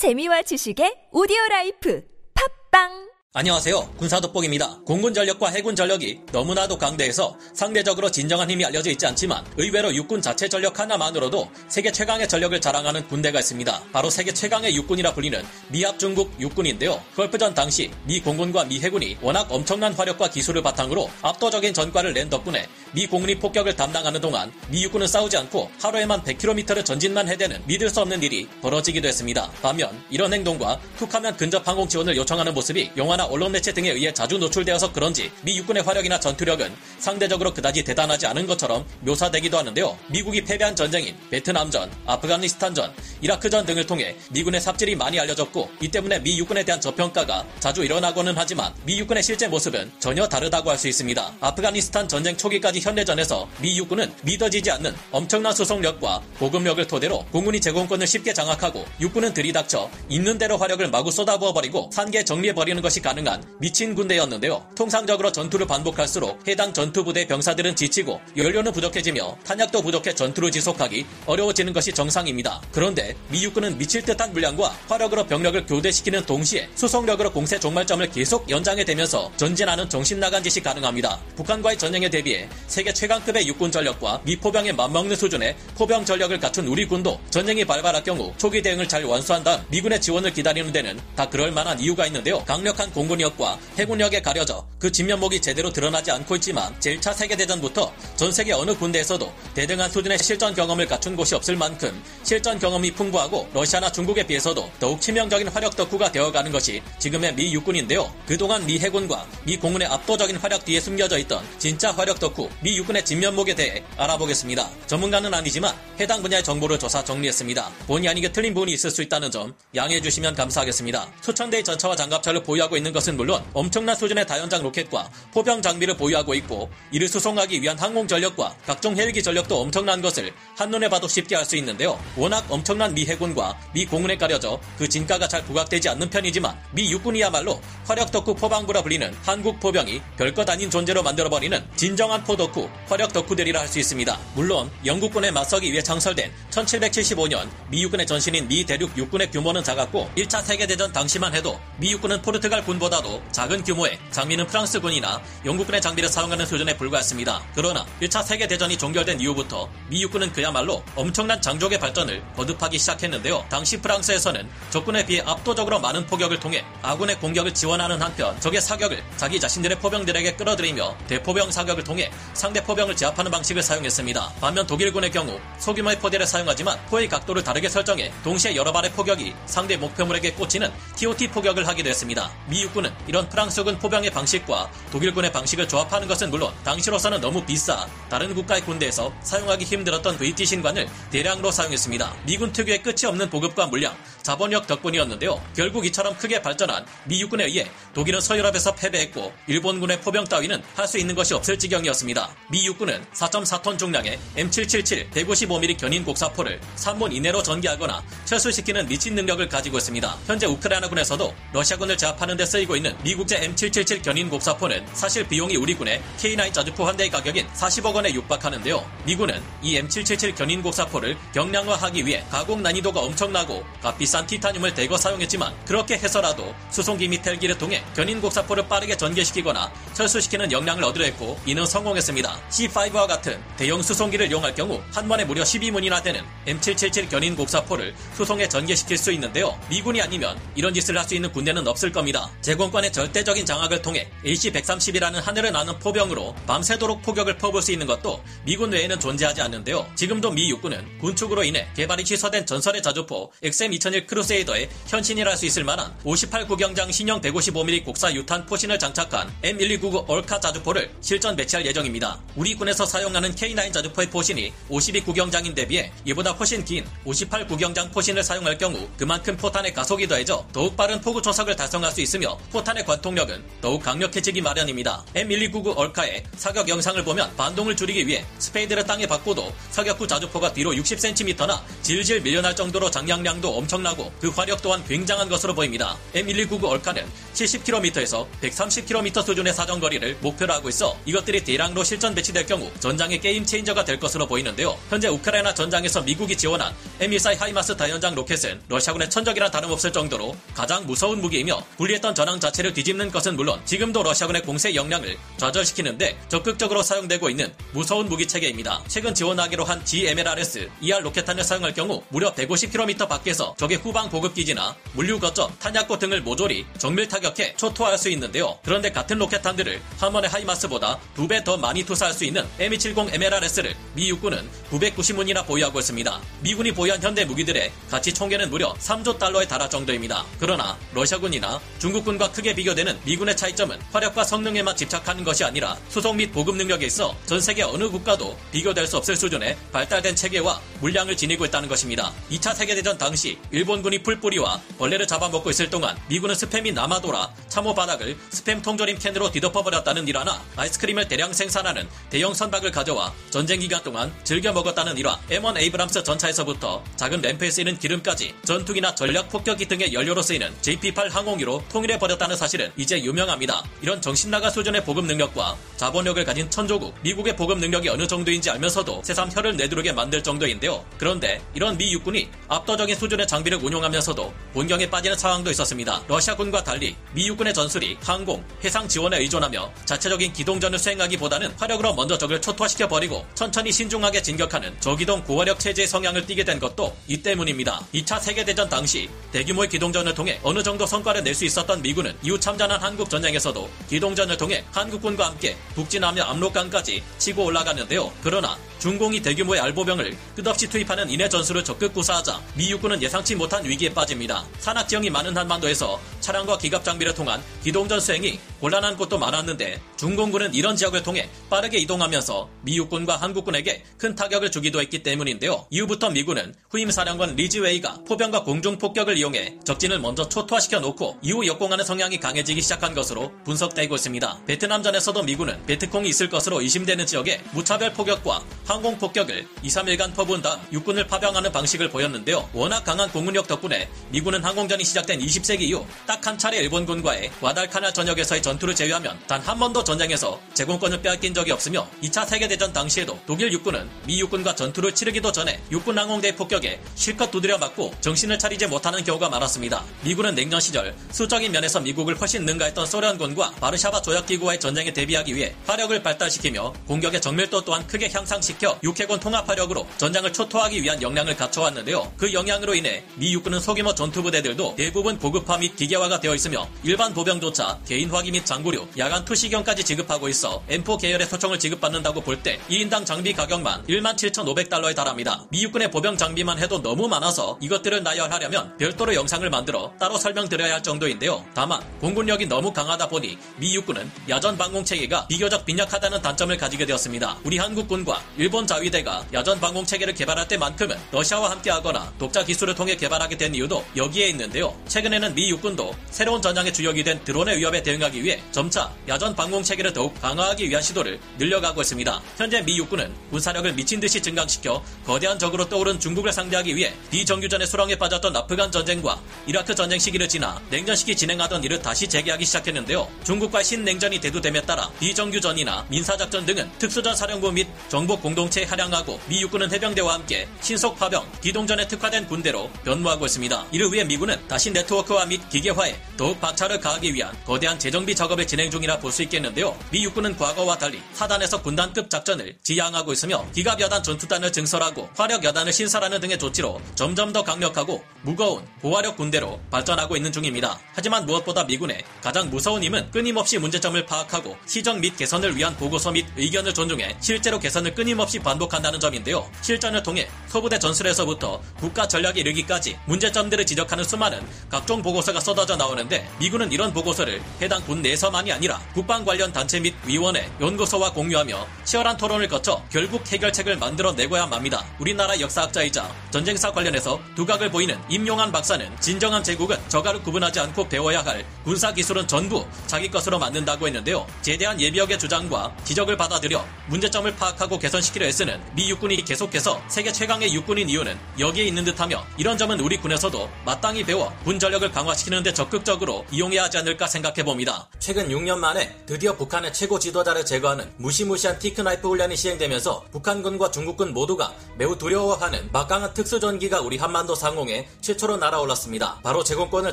재미와 지식의 오디오 라이프. 팟빵 안녕하세요. 군사돋보기입니다. 공군 전력과 해군 전력이 너무나도 강대해서 상대적으로 진정한 힘이 알려져 있지 않지만 의외로 육군 자체 전력 하나만으로도 세계 최강의 전력을 자랑하는 군대가 있습니다. 바로 세계 최강의 육군이라 불리는 미합중국 육군인데요. 걸프전 당시 미 공군과 미 해군이 워낙 엄청난 화력과 기술을 바탕으로 압도적인 전과를 낸 덕분에 미 공군이 폭격을 담당하는 동안 미 육군은 싸우지 않고 하루에만 100km를 전진만 해대는 믿을 수 없는 일이 벌어지기도 했습니다. 반면 이런 행동과 툭하면 근접 항공 지원을 요청하는 모습이 영화 영화나 언론 매체 등에 의해 자주 노출되어서 그런지 미 육군의 화력이나 전투력은 상대적으로 그다지 대단하지 않은 것처럼 묘사되기도 하는데요. 미국이 패배한 전쟁인 베트남전, 아프가니스탄전, 이라크전 등을 통해 미군의 삽질이 많이 알려졌고 이 때문에 미 육군에 대한 저평가가 자주 일어나고는 하지만 미 육군의 실제 모습은 전혀 다르다고 할 수 있습니다. 아프가니스탄 전쟁 초기까지 현대전에서 미 육군은 믿어지지 않는 엄청난 수송력과 보급력을 토대로 공군이 제공권을 쉽게 장악하고 육군은 들이닥쳐 있는 대로 화력을 마구 쏟아부어 버리고 산계 정리해 버리는 것이 가능한 미친 군대였는데요. 통상적으로 전투를 반복할수록 해당 전투부대 병사들은 지치고 연료는 부족해지며 탄약도 부족해 전투를 지속하기 어려워지는 것이 정상입니다. 그런데 미 육군은 미칠 듯한 물량과 화력으로 병력을 교대시키는 동시에 수송력으로 공세 종말점을 계속 연장해 대면서 전진하는 정신 나간 짓이 가능합니다. 북한과의 전쟁에 대비해 세계 최강급의 육군 전력과 미 포병에 맞먹는 수준의 포병 전력을 갖춘 우리 군도 전쟁이 발발할 경우 초기 대응을 잘 완수한 다음 미군의 지원을 기다리는 데는 다 그럴 만한 이유가 있는데요. 강력한 공군력과 해군력에 가려져 그 진면목이 제대로 드러나지 않고 있지만 제1차 세계대전부터 전 세계 어느 군대에서도 대등한 수준의 실전 경험을 갖춘 곳이 없을 만큼 실전 경험이 풍부하고 러시아나 중국에 비해서도 더욱 치명적인 화력 덕후가 되어가는 것이 지금의 미 육군인데요. 그동안 미 해군과 미 공군의 압도적인 화력 뒤에 숨겨져 있던 진짜 화력 덕후 미 육군의 진면목에 대해 알아보겠습니다. 전문가는 아니지만 해당 분야의 정보를 조사 정리했습니다. 본의 아니게 틀린 부분이 있을 수 있다는 점 양해해 주시면 감사하겠습니다. 수천 대의 전차와 장갑차를 보유하고 있는 것은 물론 엄청난 수준의 다연장 로켓과 포병 장비를 보유하고 있고 이를 수송하기 위한 항공 전력과 각종 헬기 전력도 엄청난 것을 한눈에 봐도 쉽게 알 수 있는데요. 워낙 엄청난 미 해군과 미 공군에 가려져 그 진가가 잘 부각되지 않는 편이지만 미 육군이야말로 화력 덕후 포방부라 불리는 한국 포병이 별것 아닌 존재로 만들어버리는 진정한 포덕후 화력 덕후들이라 할 수 있습니다. 물론 영국군에 맞서기 위해 창설된 1775년 미 육군의 전신인 미 대륙 육군의 규모는 작았고 1차 세계대전 당시만 해도 미 육군은 포르투갈 군 보다도 작은 규모의 장비는 프랑스군이나 영국군의 장비를 사용하는 수준에 불과했습니다. 그러나 1차 세계대전이 종결된 이후부터 미 육군은 그야말로 엄청난 장족의 발전을 거듭하기 시작했는데요. 당시 프랑스에서는 적군에 비해 압도적으로 많은 포격을 통해 아군의 공격을 지원하는 한편 적의 사격을 자기 자신들의 포병들에게 끌어들이며 대포병 사격을 통해 상대 포병을 제압하는 방식을 사용했습니다. 반면 독일군의 경우 소규모의 포대를 사용하지만 포의 각도를 다르게 설정해 동시에 여러 발의 포격이 상대 목표물에게 꽂히는 TOT 포격을 하기도 했습니다. 미 육군은 이런 프랑스군 포병의 방식과 독일군의 방식을 조합하는 것은 물론 당시로서는 너무 비싸 다른 국가의 군대에서 사용하기 힘들었던 VT 신관을 대량으로 사용했습니다. 미군 특유의 끝이 없는 보급과 물량, 자본력 덕분이었는데요. 결국 이처럼 크게 발전한 미 육군에 의해 독일은 서유럽에서 패배했고 일본군의 포병 따위는 할 수 있는 것이 없을 지경이었습니다. 미 육군은 4.4톤 중량의 M777 155mm 견인 곡사포를 3분 이내로 전개하거나 철수시키는 미친 능력을 가지고 있습니다. 현재 우크라이나군에서도 러시아군을 제압하는 데 쓰 이고 있는 미국제 M777 견인 곡사포는 사실 비용이 우리 군의 K9 자주포 한 대의 가격인 40억 원에 육박하는데요. 미군은 이 M777 견인 곡사포를 경량화하기 위해 가공 난이도가 엄청나고 값비싼 티타늄을 대거 사용했지만 그렇게 해서라도 수송기 및 헬기를 통해 견인 곡사포를 빠르게 전개시키거나 철수시키는 역량을 얻으려 했고 이는 성공했습니다. C5와 같은 대형 수송기를 이용할 경우 한 번에 무려 12문이나 되는 M777 견인 곡사포를 수송해 전개시킬 수 있는데요. 미군이 아니면 이런 짓을 할 수 있는 군대는 없을 겁니다. 제공권의 절대적인 장악을 통해 AC-130이라는 하늘을 나는 포병으로 밤새도록 포격을 퍼부을 수 있는 것도 미군 외에는 존재하지 않는데요. 지금도 미 육군은 군축으로 인해 개발이 취소된 전설의 자주포 XM2001 Crusader의 현신이라 할 수 있을 만한 58 구경장 신형 155mm 곡사 유탄 포신을 장착한 M1299 ERCA 자주포를 실전 배치할 예정입니다. 우리 군에서 사용하는 K9 자주포의 포신이 52 구경장인데 비해 이보다 훨씬 긴 58 구경장 포신을 사용할 경우 그만큼 포탄의 가속이 더해져 더욱 빠른 포구 초속을 달성할 수 있으며 포탄의 관통력은 더욱 강력해지기 마련입니다. M1299 ERCA의 사격 영상을 보면 반동을 줄이기 위해 스페이드를 땅에 박고도 사격 후 자주포가 뒤로 60cm나 질질 밀려날 정도로 장약량도 엄청나고 그 화력 또한 굉장한 것으로 보입니다. M1299 ERCA는 70km에서 130km 수준의 사정거리를 목표로 하고 있어 이것들이 대량으로 실전 배치될 경우 전장의 게임 체인저가 될 것으로 보이는데요. 현재 우크라이나 전장에서 미국이 지원한 M142 하이마스 다연장 로켓은 러시아군의 천적이나 다름없을 정도로 가장 무서운 무기이며 불리했던 전황 자체를 뒤집는 것은 물론 지금도 러시아군의 공세 역량을 좌절시키는데 적극적으로 사용되고 있는 무서운 무기 체계입니다. 최근 지원하기로 한 GMLRS ER 로켓탄을 사용할 경우 무려 150km 밖에서 적의 후방 보급 기지나 물류 거점, 탄약고 등을 모조리 정밀 타격해 초토화할 수 있는데요. 그런데 같은 로켓탄들을 한 번에 하이마스보다 두 배 더 많이 투사할 수 있는 M270 MLRS를 미 육군은 990문이나 보유하고 있습니다. 미군이 보유한 현대 무기들의 가치 총계는 무려 3조 달러에 달할 정도입니다. 그러나 러시아군이나 중국군과 크게 비교되는 미군의 차이점은 화력과 성능에만 집착하는 것이 아니라 수송 및 보급 능력에 있어 전 세계 어느 국가도 비교될 수 없을 수준의 발달된 체계와 물량을 지니고 있다는 것입니다. 2차 세계대전 당시 일본군이 풀뿌리와 벌레를 잡아먹고 있을 동안 미군은 스팸이 남아돌아 참호 바닥을 스팸 통조림 캔으로 뒤덮어버렸다는 일화나 아이스크림을 대량 생산하는 대형 선박을 가져와 전쟁 기간 동안 즐겨 먹었다는 일화 M1 에이브람스 전차에서부터 작은 램프에 쓰이는 기름까지 전투기나 전략 폭격기 등의 연료로 쓰이는 JP-8 항공유로 통일해 버렸다는 사실은 이제 유명합니다. 이런 정신나간 수준의 보급 능력과 자본력을 가진 천조국 미국의 보급 능력이 어느 정도인지 알면서도 새삼 혀를 내두르게 만들 정도인데요. 그런데 이런 미 육군이 압도적인 수준의 장비를 운용하면서도 곤경에 빠지는 상황도 있었습니다. 러시아군과 달리 미 육군의 전술이 항공, 해상 지원에 의존하며 자체적인 기동전을 수행하기보다는 화력으로 먼저 적을 초토화시켜 버리고 천천히 신중하게 진격하는 저기동 고화력 체제의 성향을 띠게 된 것도 이 때문입니다. 2차 세계대전 당시 대규모의 기동전을 통해 어느 정도 성과를 낼 수 있었던 미군은 이후 참전한 한국 전쟁에서도 기동전을 통해 한국군과 함께 북진하며 압록강까지 치고 올라갔는데요. 그러나 중공이 대규모의 알보병을 끝없이 투입하는 인해 전술을 적극 구사하자 미 육군은 예상치 못한 위기에 빠집니다. 산악 지형이 많은 한반도에서 차량과 기갑 장비를 통한 기동전 수행이 곤란한 곳도 많았는데 중공군은 이런 지역을 통해 빠르게 이동하면서 미 육군과 한국군에게 큰 타격을 주기도 했기 때문인데요. 이후부터 미군은 후임 사령관 리즈웨이가 포병과 공중 폭격을 이용해 적진을 먼저 초토화시켜 놓고 이후 역공하는 성향이 강해지기 시작한 것으로 분석되고 있습니다. 베트남전에서도 미군은 베트콩이 있을 것으로 의심되는 지역에 무차별 포격과 항공 폭격을 2, 3일간 퍼부은 다음 육군을 파병하는 방식을 보였는데요. 워낙 강한 공군력 덕분에 미군은 항공전이 시작된 20세기 이후 딱 한 차례 일본군과의 과달카날 전역에서의 전 투를 제외하면 단 한 번도 전쟁에서 제공권을 빼앗긴 적이 없으며 2차 세계대전 당시에도 독일 육군은 미 육군과 전투를 치르기도 전에 육군 항공대 폭격에 실컷 두드려 맞고 정신을 차리지 못하는 경우가 많았습니다. 미군은 냉전 시절 수적인 면에서 미국을 훨씬 능가했던 소련군과 바르샤바 조약기구와의 전쟁에 대비하기 위해 화력을 발달시키며 공격의 정밀도 또한 크게 향상시켜 육해군 통합화력으로 전장을 초토하기 위한 역량을 갖춰왔는데요. 그 영향으로 인해 미 육군은 소규모 전투부대들도 대부분 고급화 및 기계화가 되어 있으며 일반 보병조차 개인화 기 및 장구류, 야간 투시경까지 지급하고 있어 M4 계열의 소총을 지급받는다고 볼 때 1인당 장비 가격만 17,500달러에 달합니다. 미 육군의 보병 장비만 해도 너무 많아서 이것들을 나열하려면 별도로 영상을 만들어 따로 설명드려야 할 정도인데요. 다만 공군력이 너무 강하다 보니 미 육군은 야전 방공 체계가 비교적 빈약하다는 단점을 가지게 되었습니다. 우리 한국군과 일본 자위대가 야전 방공 체계를 개발할 때만큼은 러시아와 함께하거나 독자 기술을 통해 개발하게 된 이유도 여기에 있는데요. 최근에는 미 육군도 새로운 전장의 주역이 된 드론의 위협에 대응하기 위해 점차 야전 방공 체계를 더욱 강화하기 위한 시도를 늘려가고 있습니다. 현재 미 육군은 군사력을 미친 듯이 증강시켜 거대한 적으로 떠오른 중국을 상대하기 위해 비정규전의 수렁에 빠졌던 아프간 전쟁과 이라크 전쟁 시기를 지나 냉전 시기 진행하던 일을 다시 재개하기 시작했는데요. 중국과 신냉전이 대두됨에 따라 비정규전이나 민사작전 등은 특수전 사령부 및 정보 공동체에 할양하고 미 육군은 해병대와 함께 신속 파병, 기동전에 특화된 군대로 변모하고 있습니다. 이를 위해 미군은 다시 네트워크화 및 기계화에 더욱 박차를 가하기 위한 거대한 재정비 작업을 진행 중이라 볼 수 있겠는데요. 미 육군은 과거와 달리 사단에서 군단급 작전을 지향하고 있으며 기갑 여단 전투단을 증설하고 화력 여단을 신설하는 등의 조치로 점점 더 강력하고 무거운 고화력 군대로 발전하고 있는 중입니다. 하지만 무엇보다 미군의 가장 무서운 힘은 끊임없이 문제점을 파악하고 시정 및 개선을 위한 보고서 및 의견을 존중해 실제로 개선을 끊임없이 반복한다는 점인데요. 실전을 통해 소부대 전술에서부터 국가 전략에 이르기까지 문제점들을 지적하는 수많은 각종 보고서가 쏟아져 나오는데 미군은 이런 보고서를 해당 군내 에서만이 아니라 국방 관련 단체 및 위원회, 연구소와 공유하며 치열한 토론을 거쳐 결국 해결책을 만들어내고야 맙니다. 우리나라 역사학자이자 전쟁사 관련해서 두각을 보이는 임용한 박사는 진정한 제국은 저가를 구분하지 않고 배워야 할 군사 기술은 전부 자기 것으로 만든다고 했는데요. 제대한 예비역의 주장과 지적을 받아들여 문제점을 파악하고 개선시키려 애쓰는 미 육군이 계속해서 세계 최강의 육군인 이유는 여기에 있는 듯하며 이런 점은 우리 군에서도 마땅히 배워 군 전력을 강화시키는 데 적극적으로 이용해야 하지 않을까 생각해 봅니다. 최근 6년 만에 드디어 북한의 최고 지도자를 제거하는 무시무시한 Teak Knife 훈련이 시행되면서 북한군과 중국군 모두가 매우 두려워하는 막강한 특수전기가 우리 한반도 상공에 최초로 날아올랐습니다. 바로 제공권을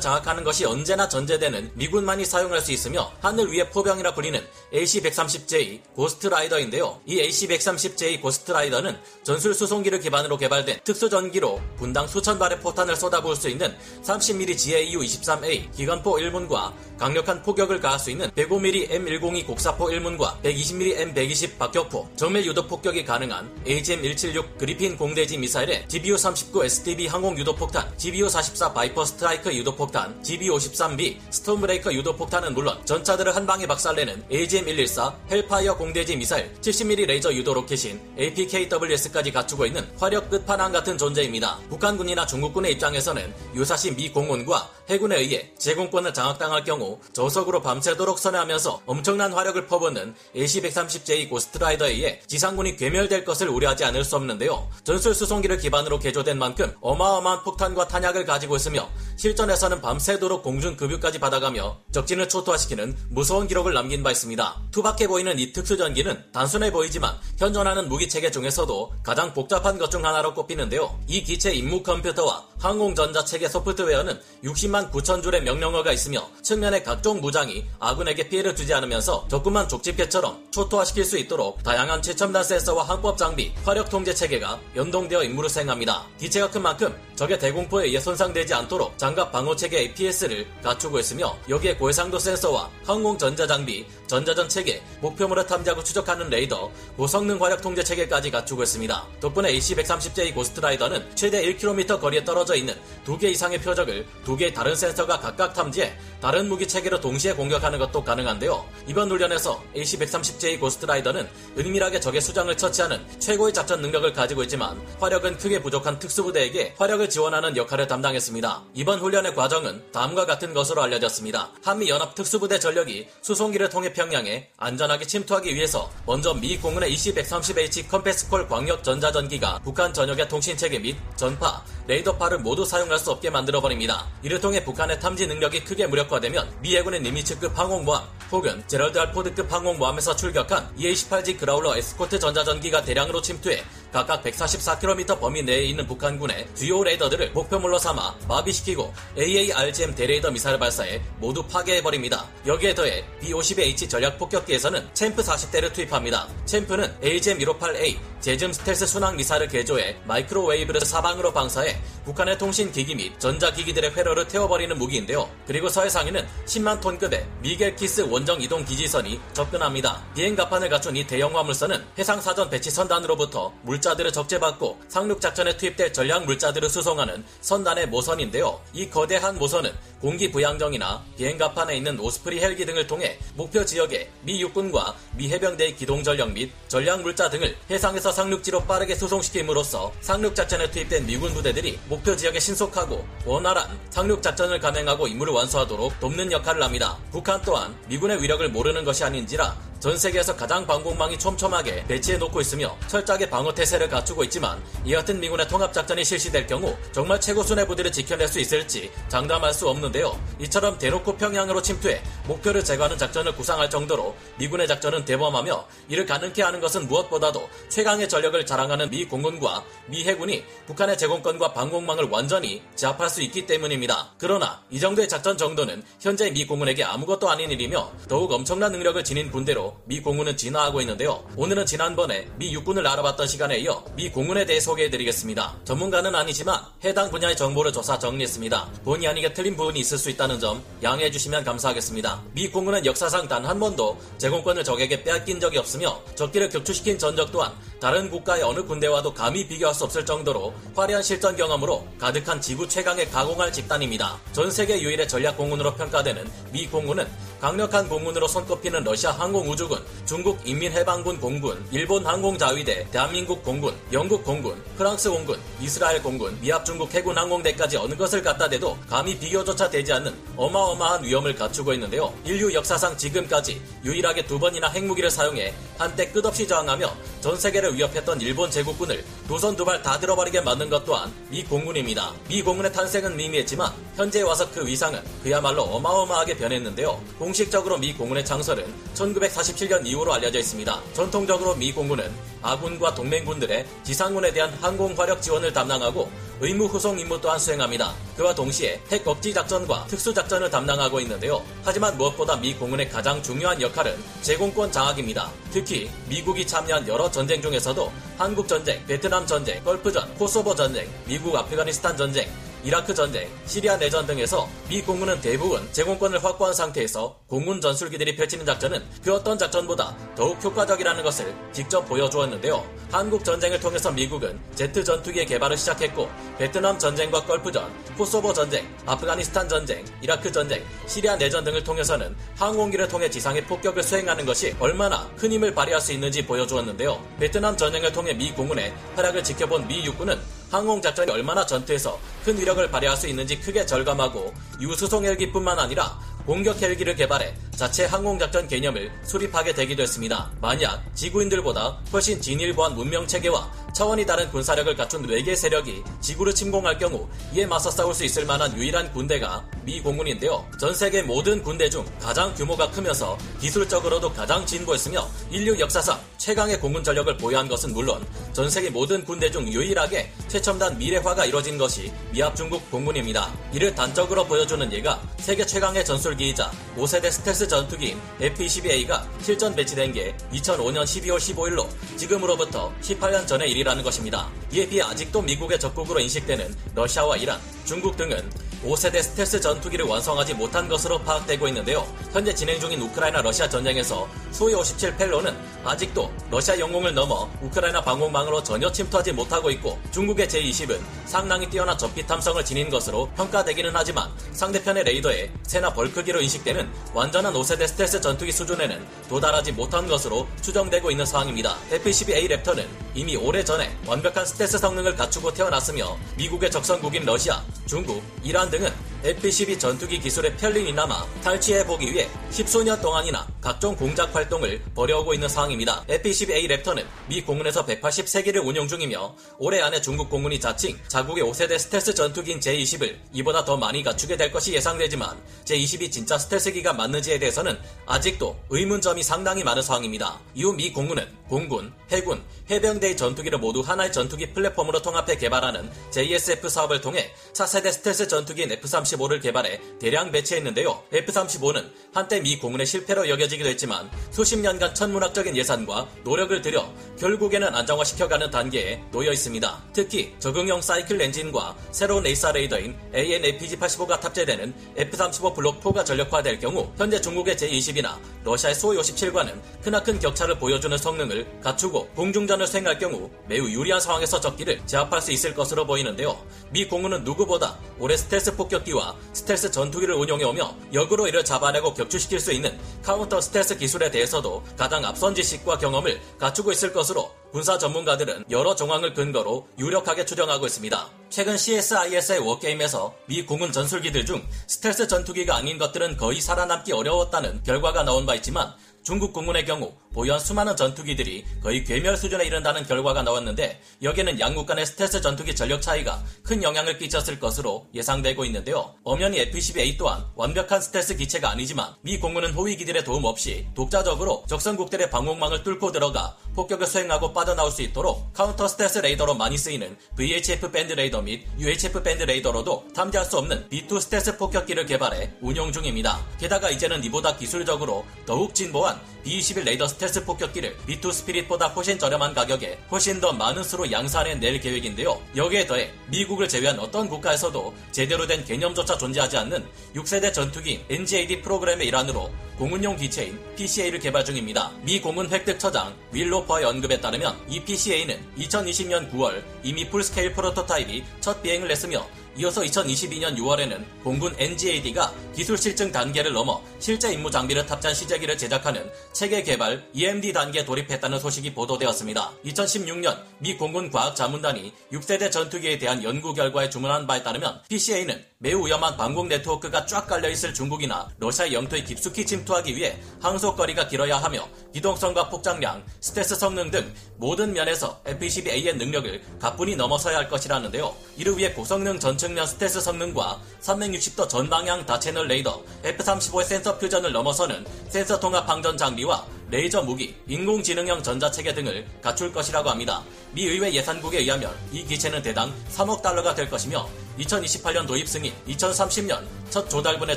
장악하는 것이 언제나 전제되는 미군만이 사용할 수 있으며 하늘 위의 포병이라 불리는 AC-130J 고스트라이더인데요. 이 AC-130J 고스트라이더는 전술 수송기를 기반으로 개발된 특수전기로 분당 수천 발의 포탄을 쏟아부을 수 있는 30mm GAU-23A 기관포 1문과 강력한 포격을 가할 수 있는 105mm M102 곡사포 1문과 120mm M120 박격포, 정밀 유도 폭격이 가능한 AGM-176 그리핀 공대지 미사일에 GBU-39 SDB 항공 유도폭탄, GBU-44 바이퍼 스트라이크 유도폭탄, GBU-53B 스톰브레이커 유도폭탄은 물론 전차들을 한 방에 박살내는 AGM-114 헬파이어 공대지 미사일, 70mm 레이저 유도 로켓인 APKWS까지 갖추고 있는 화력 끝판왕 같은 존재입니다. 북한군이나 중국군의 입장에서는 유사시 미 공군과 해군에 의해 제공권을 장악당할 경우 저속으로 밤새도록 선회하면서 엄청난 화력을 퍼붓는 AC-130J 고스트라이더에 의해 지상군이 괴멸될 것을 우려하지 않을 수 없는데요. 전술 수송기를 기반으로 개조된 만큼 어마어마한 폭탄과 탄약을 가지고 있으며 실전에서는 밤새도록 공중 급유까지 받아가며 적진을 초토화시키는 무서운 기록을 남긴 바 있습니다. 투박해 보이는 이 특수 전기는 단순해 보이지만 현존하는 무기 체계 중에서도 가장 복잡한 것 중 하나로 꼽히는데요. 이 기체 임무 컴퓨터와 항공 전자 체계 소프트웨어는 60만 9천 줄의 명령어가 있으며 측면의 각종 무장이 아군에게 피해를 주지 않으면서 적군만 족집게처럼 초토화시킬 수 있도록 다양한 최첨단 센서와 항법 장비, 화력 통제 체계가 연동되어 임무를 수행합니다. 기체가 큰 만큼 적의 대공포에 의해 손상되지 않도록 장갑 방어 체계 APS를 갖추고 있으며 여기에 고해상도 센서와 항공 전자 장비, 전자전 체계, 목표물을 탐지하고 추적하는 레이더, 고성능 화력 통제 체계까지 갖추고 있습니다. 덕분에 AC-130J 고스트라이더는 최대 1km 거리에 떨어져 있는 두 개 이상의 표적을 두 개의 다른 센서가 각각 탐지해 다른 무기 체계로 동시에 공격하는 것도 가능한데요. 이번 훈련에서 AC-130J 고스트라이더는 은밀하게 적의 수장을 처치하는 최고의 작전 능력을 가지고 있지만 화력은 크게 부족한 특수부대에게 화력을 지원하는 역할을 담당했습니다. 이번 훈련의 과정은 다음과 같은 것으로 알려졌습니다. 한미연합 특수부대 전력이 수송기를 통해 평양에 안전하게 침투하기 위해서 먼저 미 공군의 EC-130H 컴패스콜 광역 전자전기가 북한 전역의 통신체계 및 전파, 레이더파를 모두 사용할 수 없게 만들어버립니다. 이를 통해 북한의 탐지 능력이 크게 무력화되면 미 해군의 니미츠급 항공모함 혹은 제럴드 R. 포드급 항공모함에서 출격한 EA-18G 그라울러 에스코트 전자전기가 대량으로 침투해 각각 144km 범위 내에 있는 북한군의 주요 레이더들을 목표물로 삼아 마비시키고 AARGM 대레이더 미사일 발사해 모두 파괴해버립니다. 여기에 더해 B-52H 전략 폭격기에서는 CHAMP 40대를 투입합니다. CHAMP는 AGM-158A JASSM 스텔스 순항 미사일을 개조해 마이크로웨이브를 사방으로 방사해 북한의 통신 기기 및 전자기기들의 회로를 태워버리는 무기인데요. 그리고 서해상에는 10만 톤급의 미겔 키스 원정 이동 기지선이 접근합니다. 비행 갑판을 갖춘 이 대형 화물선은 해상 사전 배치 선단으로부터 물자들을 적재받고 상륙작전에 투입될 전략 물자들을 수송하는 선단의 모선인데요. 이 거대한 모선은 공기 부양정이나 비행 갑판에 있는 오스프리 헬기 등을 통해 목표 지역에 미 육군과 미 해병대의 기동 전력 및 전략 물자 등을 해상에서 상륙지로 빠르게 수송시킴으로써 상륙 작전에 투입된 미군 부대들이 목표 지역에 신속하고 원활한 상륙 작전을 감행하고 임무를 완수하도록 돕는 역할을 합니다. 북한 또한 미군의 위력을 모르는 것이 아닌지라 전 세계에서 가장 방공망이 촘촘하게 배치해 놓고 있으며 철저하게 방어 태세를 갖추고 있지만 이 같은 미군의 통합 작전이 실시될 경우 정말 최고 수뇌부를 지켜낼 수 있을지 장담할 수 없는 데요. 이처럼 대놓고 평양으로 침투해 목표를 제거하는 작전을 구상할 정도로 미군의 작전은 대범하며 이를 가능케 하는 것은 무엇보다도 최강의 전력을 자랑하는 미 공군과 미 해군이 북한의 제공권과 방공망을 완전히 제압할 수 있기 때문입니다. 그러나 이 정도의 작전 정도는 현재 미 공군에게 아무것도 아닌 일이며 더욱 엄청난 능력을 지닌 군대로 미 공군은 진화하고 있는데요. 오늘은 지난번에 미 육군을 알아봤던 시간에 이어 미 공군에 대해 소개해드리겠습니다. 전문가는 아니지만 해당 분야의 정보를 조사 정리했습니다. 본의 아니게 틀린 부분 이 있을 수 있다는 점 양해해 주시면 감사하겠습니다. 미 공군은 역사상 단 한 번도 제공권을 적에게 빼앗긴 적이 없으며 적기를 격추시킨 전적 또한 다른 국가의 어느 군대와도 감히 비교할 수 없을 정도로 화려한 실전 경험으로 가득한 지구 최강의 가공할 집단입니다. 전 세계 유일의 전략 공군으로 평가되는 미 공군은 강력한 공군으로 손꼽히는 러시아 항공우주군, 중국 인민해방군 공군, 일본 항공자위대, 대한민국 공군, 영국 공군, 프랑스 공군, 이스라엘 공군, 미합 중국 해군 항공대까지 어느 것을 갖다 대도 감히 비교조차 되지 않는 어마어마한 위험을 갖추고 있는데요. 인류 역사상 지금까지 유일하게 두 번이나 핵무기를 사용해 한때 끝없이 저항하며 전 세계를 위협했던 일본 제국군을 두손두발 다 들어버리게 만든 것 또한 미 공군입니다. 미 공군의 탄생은 미미했지만 현재에 와서 그 위상은 그야말로 어마어마하게 변했는데요. 공식적으로 미 공군의 창설은 1947년 이후로 알려져 있습니다. 전통적으로 미 공군은 아군과 동맹군들의 지상군에 대한 항공 화력 지원을 담당하고 의무 후송 임무 또한 수행합니다. 그와 동시에 핵 억지 작전과 특수 작전을 담당하고 있는데요. 하지만 무엇보다 미 공군의 가장 중요한 역할은 제공권 장악입니다. 특히 미국이 참여한 여러 전쟁 중에서도 한국 전쟁, 베트남 전쟁, 걸프전, 코소보 전쟁, 미국 아프가니스탄 전쟁, 이라크 전쟁, 시리아 내전 등에서 미 공군은 대부분 제공권을 확보한 상태에서 공군 전술기들이 펼치는 작전은 그 어떤 작전보다 더욱 효과적이라는 것을 직접 보여주었는데요. 한국 전쟁을 통해서 미국은 제트 전투기의 개발을 시작했고 베트남 전쟁과 걸프전, 코소보 전쟁, 아프가니스탄 전쟁, 이라크 전쟁, 시리아 내전 등을 통해서는 항공기를 통해 지상의 폭격을 수행하는 것이 얼마나 큰 힘을 발휘할 수 있는지 보여주었는데요. 베트남 전쟁을 통해 미 공군의 활약을 지켜본 미 육군은 항공 작전이 얼마나 전투에서 큰 위력을 발휘할 수 있는지 크게 절감하고 유수송 헬기뿐만 아니라 공격 헬기를 개발해 자체 항공작전 개념을 수립하게 되기도 했습니다. 만약 지구인들보다 훨씬 진일보한 문명 체계와 차원이 다른 군사력을 갖춘 외계 세력이 지구를 침공할 경우 이에 맞서 싸울 수 있을 만한 유일한 군대가 미 공군인데요. 전 세계 모든 군대 중 가장 규모가 크면서 기술적으로도 가장 진보했으며 인류 역사상 최강의 공군 전력을 보유한 것은 물론 전 세계 모든 군대 중 유일하게 최첨단 미래화가 이뤄진 것이 미합 중국 공군입니다. 이를 단적으로 보여주는 예가 세계 최강의 전술기이자 5세대 스텔스 전투기인 F-22A가 실전 배치된 게 2005년 12월 15일로 지금으로부터 18년 전의 일이라는 것입니다. 이에 비해 아직도 미국의 적국으로 인식되는 러시아와 이란, 중국 등은 5세대 스텔스 전투기를 완성하지 못한 것으로 파악되고 있는데요. 현재 진행 중인 우크라이나 러시아 전쟁에서 소위 57 펠로는 아직도 러시아 영공을 넘어 우크라이나 방공망으로 전혀 침투하지 못하고 있고 중국의 J-20은 상당히 뛰어난 저피탐성을 지닌 것으로 평가되기는 하지만 상대편의 레이더에 새나 벌 크기로 인식되는 완전한 5세대 스텔스 전투기 수준에는 도달하지 못한 것으로 추정되고 있는 상황입니다. F-22A 랩터는 이미 오래전에 완벽한 스텔스 성능을 갖추고 태어났으며 미국의 적성국인 러시아, 중국, 이란 등은 F-22 전투기 기술의 편린이나마 탈취해보기 위해 십수년 동안이나 각종 공작 활동을 벌여오고 있는 상황입니다. F-22A 랩터는 미 공군에서 183기를 운용 중이며 올해 안에 중국 공군이 자칭 자국의 5세대 스텔스 전투기인 J-20을 이보다 더 많이 갖추게 될 것이 예상되지만 J-20이 진짜 스텔스기가 맞는지에 대해서는 아직도 의문점이 상당히 많은 상황입니다. 이후 미 공군은 공군, 해군, 해병대의 전투기를 모두 하나의 전투기 플랫폼으로 통합해 개발하는 JSF 사업을 통해 차세대 스텔스 전투기인 F-35를 개발해 대량 배치했는데요. F-35는 한때 미 공군의 실패로 여겨지기도 했지만 수십 년간 천문학적인 예산과 노력을 들여 결국에는 안정화시켜가는 단계에 놓여 있습니다. 특히 적응형 사이클 엔진과 새로운 AESA 레이더인 AN/APG-85가 탑재되는 F-35 블록 4가 전력화될 경우 현재 중국의 J-20이나 러시아의 수-57과는 크나큰 격차를 보여주는 성능을 갖추고 공중전을 수행할 경우 매우 유리한 상황에서 적기를 제압할 수 있을 것으로 보이는데요. 미 공군은 누구보다 오래 스텔스 폭격기와 스텔스 전투기를 운용해오며 역으로 이를 잡아내고 격추시킬 수 있는 카운터 스텔스 기술에 대해서도 가장 앞선 지식과 경험을 갖추고 있을 것으로 군사 전문가들은 여러 정황을 근거로 유력하게 추정하고 있습니다. 최근 CSIS의 워게임에서 미 공군 전술기들 중 스텔스 전투기가 아닌 것들은 거의 살아남기 어려웠다는 결과가 나온 바 있지만 중국 공군의 경우 보유한 수많은 전투기들이 거의 괴멸 수준에 이른다는 결과가 나왔는데 여기에는 양국 간의 스텔스 전투기 전력 차이가 큰 영향을 끼쳤을 것으로 예상되고 있는데요. 엄연히 F-22A 또한 완벽한 스텔스 기체가 아니지만 미 공군은 호위기들의 도움 없이 독자적으로 적성국들의 방공망을 뚫고 들어가 폭격을 수행하고 빠져나올 수 있도록 카운터 스텔스 레이더로 많이 쓰이는 VHF 밴드 레이더 및 UHF 밴드 레이더로도 탐지할 수 없는 B2 스텔스 폭격기를 개발해 운용 중입니다. 게다가 이제는 이보다 기술적으로 더욱 진보한 B-21 레이더 스텔스 폭격기를 B2 스피릿보다 훨씬 저렴한 가격에 훨씬 더 많은 수로 양산해 낼 계획인데요. 여기에 더해 미국을 제외한 어떤 국가에서도 제대로 된 개념조차 존재하지 않는 6세대 전투기 NGAD 프로그램의 일환으로 공군용 기체인 PCA를 개발 중입니다. 미 공군 획득처장 윌 로퍼의 언급에 따르면 이 PCA는 2020년 9월 이미 full-scale prototype이 첫 비행을 했으며 이어서 2022년 6월에는 공군 NGAD가 기술 실증 단계를 넘어 실제 임무 장비를 탑재한 시제기를 제작하는 체계 개발 EMD 단계에 돌입했다는 소식이 보도되었습니다. 2016년 미 공군 과학자문단이 6세대 전투기에 대한 연구 결과에 주문한 바에 따르면 PCA는 매우 위험한 방공 네트워크가 쫙 깔려있을 중국이나 러시아 영토에 깊숙이 침투하기 위해 항속거리가 길어야 하며 기동성과 폭장량, 스텔스 성능 등 모든 면에서 F-22A의 능력을 가뿐히 넘어서야 할 것이라는데요. 이를 위해 고성능 전 측면 스텔스 성능과 360도 전방향 다채널 레이더, F-35의 센서 fusion을 넘어서는 센서 통합 항전 장비와 레이저 무기, 인공지능형 전자체계 등을 갖출 것이라고 합니다. 미 의회 예산국에 의하면 이 기체는 대당 3억 달러가 될 것이며 2028년 도입 승인, 2030년 첫 조달분의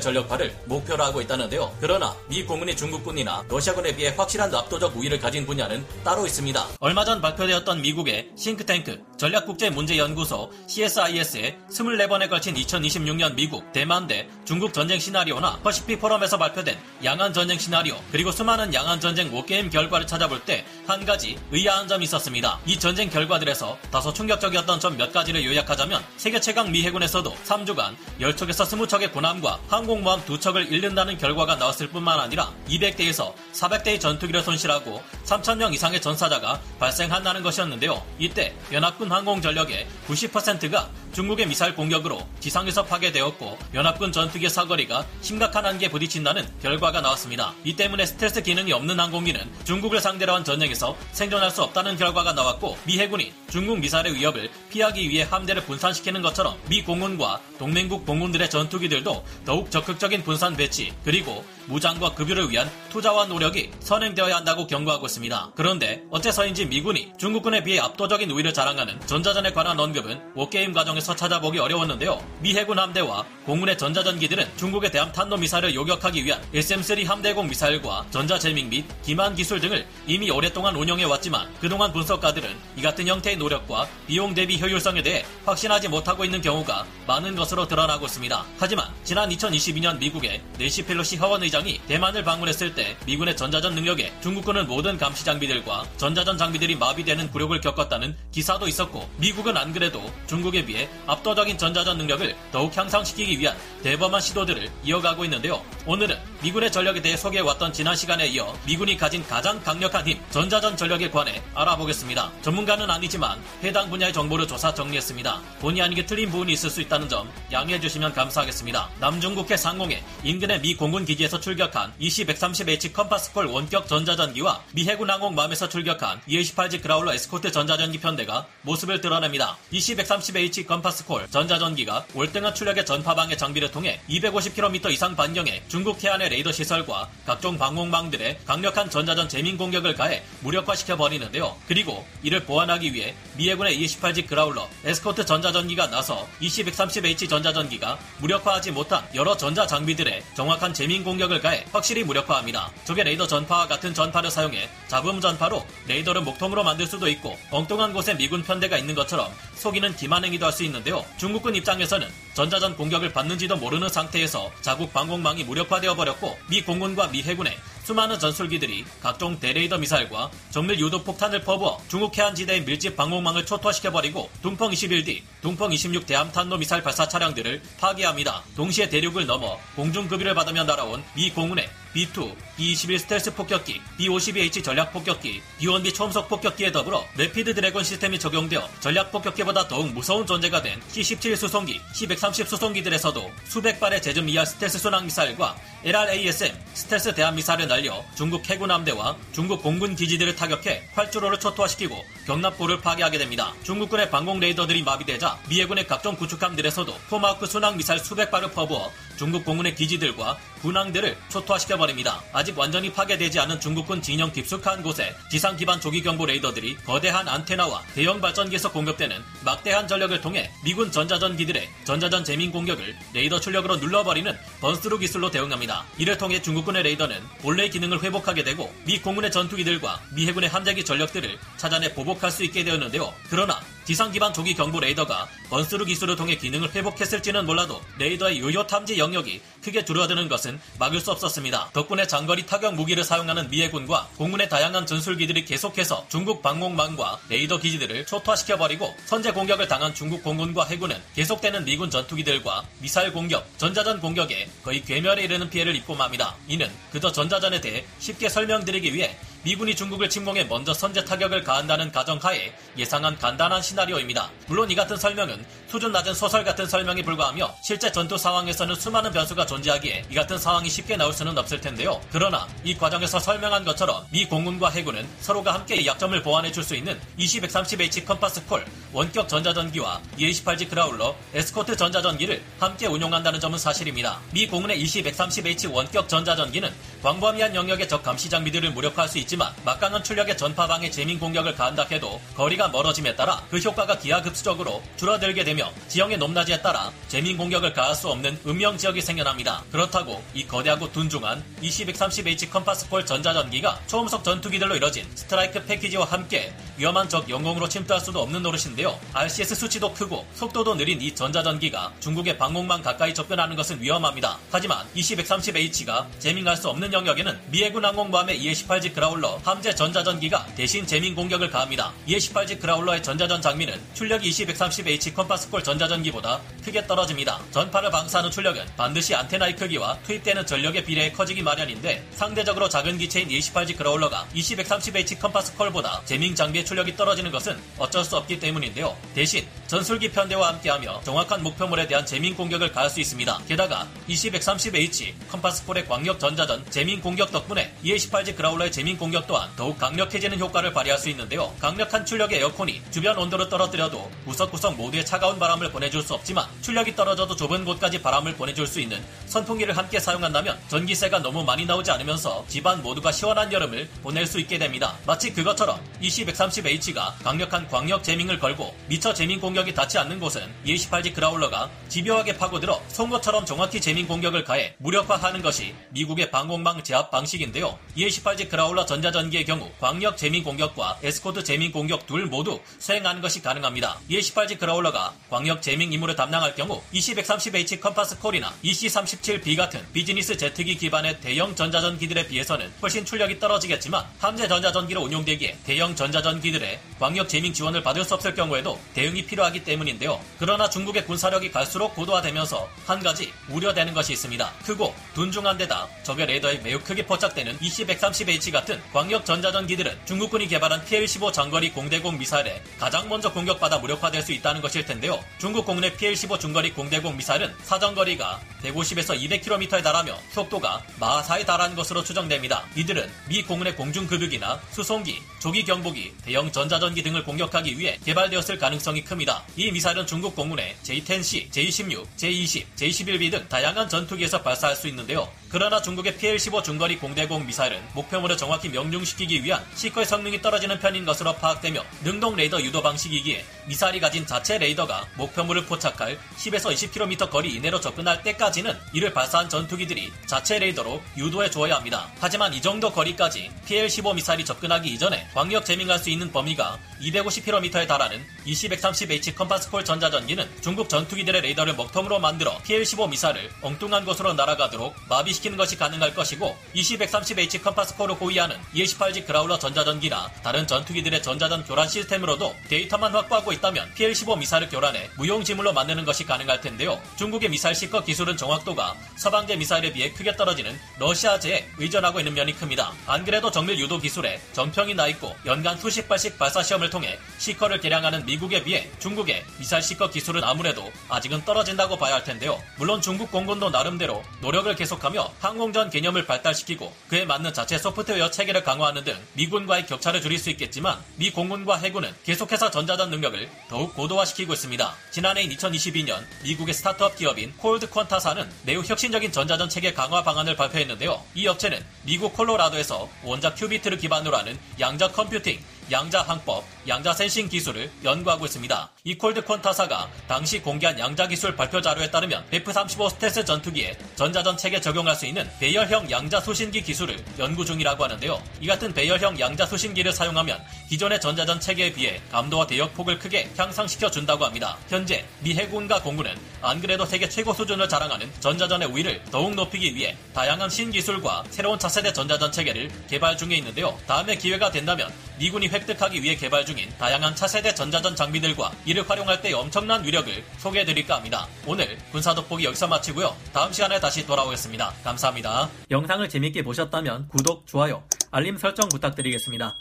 전력화를 목표로 하고 있다는데요. 그러나 미 공군이 중국군이나 러시아군에 비해 확실한 압도적 우위를 가진 분야는 따로 있습니다. 얼마 전 발표되었던 미국의 싱크탱크 전략국제문제연구소 CSIS의 24번에 걸친 2026년 미국, 대만대 중국 전쟁 시나리오나 퍼시픽 포럼에서 발표된 양안 전쟁 시나리오 그리고 수많은 양안 전쟁 워게임 결과를 찾아볼 때 한 가지 의아한 점이 있었습니다. 이 전쟁 결과들에서 다소 충격적이었던 점 몇 가지를 요약하자면 세계 최강 미 해군에서도 3주간 10척에서 20척의 군함과 항공모함 2척을 잃는다는 결과가 나왔을 뿐만 아니라 200대에서 400대의 전투기를 손실하고 3,000명 이상의 전사자가 발생한다는 것이었는데요. 이때 연합군 항공 전력의 90%가 중국의 미사일 공격으로 지상에서 파괴되었고 연합군 전투기의 사거리가 심각한 한계에 부딪힌다는 결과가 나왔습니다. 이 때문에 스텔스 기능이 없는 항공기는 중국을 상대로 한 전쟁에서 생존할 수 없다는 결과가 나왔고 미 해군이 중국 미사일의 위협을 피하기 위해 함대를 분산시키는 것처럼 미 공군과 동맹국 공군들의 전투기들도 더욱 적극적인 분산 배치 그리고 무장과 급유를 위한 투자와 노력이 선행되어야 한다고 경고하고 있습니다. 그런데 어째서인지 미군이 중국군에 비해 압도적인 우위를 자랑하는 전자전에 관한 언급은 워게임 과정에서 찾아보기 어려웠는데요. 미 해군 함대와 공군의 전자전기들은 중국의 대함 탄도미사일을 요격하기 위한 SM-3 함대공 미사일과 전자 jamming 및 기만 기술 등을 이미 오랫동안 운영해 왔지만 그동안 분석가들은 이 같은 형태의 노력과 비용 대비 효율성에 대해 확신하지 못하고 있는 경우가 많은 것으로 드러나고 있습니다. 하지만 지난 2022년 미국의 네시 펠로시 하원 의장 이 대만을 방문했을 때 미군의 전자전 능력에 중국군은 모든 감시 장비들과 전자전 장비들이 마비되는 굴욕을 겪었다는 기사도 있었고 미국은 안 그래도 중국에 비해 압도적인 전자전 능력을 더욱 향상시키기 위한 대범한 시도들을 이어가고 있는데요. 오늘은 미군의 전력에 대해 소개해왔던 지난 시간에 이어 미군이 가진 가장 강력한 힘, 전자전 전력에 관해 알아보겠습니다. 전문가는 아니지만 해당 분야의 정보를 조사 정리했습니다. 본의 아니게 틀린 부분이 있을 수 있다는 점 양해해 주시면 감사하겠습니다. 남중국해 상공에 인근의 미 공군 기지에서 출격한 EC-130H Compass Call 원격 전자전기와 미 해군 항공모함에서 출격한 EA-18G Growler 에스코트 전자전기 편대가 모습을 드러냅니다. EC-130H Compass Call 전자전기가 월등한 출력의 전파방해 장비를 통해 250km 이상 반경의 중국 해안의 레이더 시설과 각종 방공망들에 강력한 전자전 jamming 공격을 가해 무력화시켜 버리는데요. 그리고 이를 보완하기 위해 미 해군의 EA-18G Growler 에스코트 전자전기가 나서 EC-130H 전자전기가 무력화하지 못한 여러 전자 장비들에 정확한 jamming 공격을 가해 확실히 무력화합니다. 적의 레이더 전파와 같은 전파를 사용해 잡음 전파로 레이더를 먹통으로 만들 수도 있고 엉뚱한 곳에 미군 편대가 있는 것처럼 속이는 기만행위도 할 수 있는데요. 중국군 입장에서는 전자전 공격을 받는지도 모르는 상태에서 자국 방공망이 무력화되어 버렸고 미 공군과 미 해군의 수많은 전술기들이 각종 대레이더 미사일과 정밀 유도 폭탄을 퍼부어 중국 해안 지대의 밀집 방공망을 초토화시켜버리고 둥펑 21D, 둥펑 26 대함 탄도 미사일 발사 차량들을 파괴합니다. 동시에 대륙을 넘어 공중급유를 받으며 날아온 미 공군의 B2, B21 스텔스 폭격기, B52H 전략 폭격기, B1B 초음속 폭격기에 더불어 Rapid Dragon 시스템이 적용되어 전략 폭격기보다 더욱 무서운 존재가 된 C-17 수송기, C-130 수송기들에서도 수백 발의 JASSM-ER 스텔스 순항 미사일과 LRASM 스텔스 대함 미사일을 날려 중국 해군 함대와 중국 공군 기지들을 타격해 활주로를 초토화시키고 격납고를 파괴하게 됩니다. 중국군의 방공 레이더들이 마비되자 미 해군의 각종 구축함들에서도 토마호크 순항 미사일 수백 발을 퍼부어 중국 공군의 기지들과 군항들을 초토화시켜버립니다. 아직 완전히 파괴되지 않은 중국군 진영 깊숙한 곳에 지상 기반 조기 경보 레이더들이 거대한 안테나와 대형 발전기에서 공급되는 막대한 전력을 통해 미군 전자전기들의 전자전 jamming 공격을 레이더 출력으로 눌러버리는 burn-through 기술로 대응합니다. 이를 통해 중국군의 레이더는 본래의 기능을 회복하게 되고 미 공군의 전투기들과 미 해군의 함재기 전력들을 찾아내 보복할 수 있게 되었는데요. 그러나 지상 기반 조기 경보 레이더가 burn-through 기술을 통해 기능을 회복했을지는 몰라도 레이더의 유효 탐지 영 역이 크게 줄어드는 것은 막을 수 없었습니다. 덕분에 장거리 타격 무기를 사용하는 미 해군과 공군의 다양한 전술기들이 계속해서 중국 방공망과 레이더 기지들을 초토화시켜버리고 선제 공격을 당한 중국 공군과 해군은 계속되는 미군 전투기들과 미사일 공격, 전자전 공격에 거의 괴멸에 이르는 피해를 입고 맙니다. 이는 그저 전자전에 대해 쉽게 설명드리기 위해 미군이 중국을 침공해 먼저 선제 타격을 가한다는 가정하에 예상한 간단한 시나리오입니다. 물론 이 같은 설명은 수준 낮은 소설 같은 설명에 불과하며 실제 전투 상황에서는 수많은 변수가 존재하기에 이 같은 상황이 쉽게 나올 수는 없을 텐데요. 그러나 이 과정에서 설명한 것처럼 미 공군과 해군은 서로가 함께 약점을 보완해 줄 수 있는 EC-130H Compass Call 원격 전자전기와 EA-18G Growler 에스코트 전자전기를 함께 운용한다는 점은 사실입니다. 미 공군의 EC-130H 원격 전자전기는 광범위한 영역의 적 감시 장비들을 무력화할 수 있지만 막강한 출력의 전파방해 jamming 공격을 가한다 해도 거리가 멀어짐에 따라 그 효과가 기하급수적으로 줄어들게 되며 지형의 높낮이에 따라 jamming 공격을 가할 수 없는 음영 지역이 생겨납니다. 그렇다고 이 거대하고 둔중한 2230H 컴파스콜 전자전기가 초음속 전투기들로 이뤄진 strike package와 함께 위험한 적 영공으로 침투할 수도 없는 노릇인데요. RCS 수치도 크고 속도도 느린 이 전자전기가 중국의 방공망 가까이 접근하는 것은 위험합니다. 하지만 2230H가 재밍할 수 없는 영역에는 미해군 항공모함의 EA-18G Growler 함재 전자전기가 대신 jamming 공격을 가합니다. EA-18G Growler의 전자전 장비는 출력이 2230H 컴파스콜 전자전기보다 크게 떨어집니다. 전파를 방사하는 출력은 반드시 안테나의 크기와 투입되는 전력에 비례해 커지기 마련인데 상대적으로 작은 기체인 EA-18G 그라울러가 2230H 컴파스콜보다 재밍 장비의 출력이 떨어지는 것은 어쩔 수 없기 때문인데요. 대신 전술기 편대와 함께하며 정확한 목표물에 대한 jamming 공격을 가할 수 있습니다. 게다가 2230H 컴파스콜의 광역 전자전 jamming 공격 덕분에 EA18G Growler의 jamming 공격 또한 더욱 강력해지는 효과를 발휘할 수 있는데요. 강력한 출력의 에어컨이 주변 온도를 떨어뜨려도 구석구석 모두에 차가운 바람을 보내줄 수 없지만 출력이 떨어져도 좁은 곳까지 바람을 보내줄 수 있는 선풍기를 함께 사용한다면 전기세가 너무 많이 나오지 않으면서 집안 모두가 시원한 여름을 보낼 수 있게 됩니다. 마치 그것처럼 2230H가 강력한 광역 재밍을 걸고 미처 jamming 공격이 닿지 않는 곳은 EA18G Growler가 집요하게 파고들어 송곳처럼 정확히 jamming 공격을 가해 무력화하는 것이 미국의 방공망 제압 방식인데요. EA18G Growler 전자전기의 경우 광역 jamming 공격과 에스코트 jamming 공격 둘 모두 수행하는 것이 가능합니다. EA18G Growler가 광역 jamming 임무를 담당할 경우 2230H 컴파스 콜이나 EC37B 같은 비즈니스 제트기 기반의 대형 전자전기들에 비해서는 훨씬 출력이 떨어지겠지만 함재 전자전기로 운용되기에 대형 전자전기들의 광역 jamming 지원을 받을 수 없을 경우에도 대응이 필요하기 때문인데요. 그러나 중국의 군사력이 갈수록 고도화되면서 한 가지 우려되는 것이 있습니다. 크고 둔중한 데다 적의 레이더에 매우 크게 포착되는 EC130H 같은 광역 전자전기들은 중국군이 개발한 PL-15 장거리 공대공 미사일에 가장 먼저 공격받아 무력화될 수 있다는 것일 텐데요. 중국 공군의 PL-15 중거리 공대공 미사일은 사정거리가 150에서 200km에 달하며 속도가 마하 4에 달하는 것으로 추정됩니다. 이들은 미 공군의 공중급유기나 수송기, 조기 경보기, 대형 전자전기 등을 공격하기 위해 개발되었을 가능성이 큽니다. 이 미사일은 중국 공군의 J-10C, J-16, J-20, J-11B 등 다양한 전투기에서 발사할 수 있는데요. 그러나 중국의 PL-15 중거리 공대공 미사일은 목표물을 정확히 명중시키기 위한 seeker의 성능이 떨어지는 편인 것으로 파악되며 능동 레이더 유도 방식이기에 미사일이 가진 자체 레이더가 목표물을 포착할 10에서 20km 거리 이내로 접근할 때까지는 이를 발사한 전투기들이 자체 레이더로 유도해 주어야 합니다. 하지만 이 정도 거리까지 PL-15 미사일이 접근하기 이전에 광역 jamming할 수 있는 범위가 250km에 달하는 2230H 컴파스콜 전자전기는 중국 전투기들의 레이더를 먹통으로 만들어 PL-15 미사일을 엉뚱한 곳으로 날아가도록 마비시키는 것이 가능할 것이고 2230H 컴파스콜을 호위하는 EA18G Growler 전자전기나 다른 전투기들의 전자전 교란 시스템으로도 데이터만 확보하고 있다면 PL-15 미사일을 교란해 무용지물로 만드는 것이 가능할 텐데요. 중국의 미사일 seeker 기술은 정확도가 서방제 미사일에 비해 크게 떨어지는 러시아제에 의존하고 있는 면이 큽니다. 안 그래도 정밀 유도 기술에 정평이 나 있고 연간 수십 발씩 발사 시험을 통해 seeker를 개량하는 미국에 비해 중국의 미사일 seeker 기술은 아무래도 아직은 떨어진다고 봐야 할 텐데요. 물론 중국 공군도 나름대로 노력을 계속하며 항공전 개념을 발달시키고 그에 맞는 자체 소프트웨어 체계를 강화하는 등 미군과의 격차를 줄일 수 있겠지만 미 공군과 해군은 계속해서 전자전 능력을 더욱 고도화시키고 있습니다. 지난해인 2022년 미국의 스타트업 기업인 ColdQuanta사는 매우 혁신적인 전자전 체계 강화 방안을 발표했는데요. 이 업체는 미국 콜로라도에서 원자 qubit를 기반으로 하는 양자 컴퓨팅 양자 항법, 양자 sensing 기술을 연구하고 있습니다. 이 ColdQuanta사가 당시 공개한 양자 기술 발표 자료에 따르면 F-35 스텔스 전투기에 전자전 체계 적용할 수 있는 배열형 양자 수신기 기술을 연구 중이라고 하는데요. 이 같은 배열형 양자 수신기를 사용하면 기존의 전자전 체계에 비해 감도와 대역 폭을 크게 향상시켜 준다고 합니다. 현재 미 해군과 공군은 안 그래도 세계 최고 수준을 자랑하는 전자전의 우위를 더욱 높이기 위해 다양한 신기술과 새로운 차세대 전자전 체계를 개발 중에 있는데요. 다음에 기회가 된다면 미군이 획득하기 위해 개발 중인 다양한 차세대 전자전 장비들과 이를 활용할 때 엄청난 위력을 소개해드릴까 합니다. 오늘 군사 돋보기 여기서 마치고요. 다음 시간에 다시 돌아오겠습니다. 감사합니다. 영상을 재밌게 보셨다면 구독, 좋아요, 알림 설정 부탁드리겠습니다.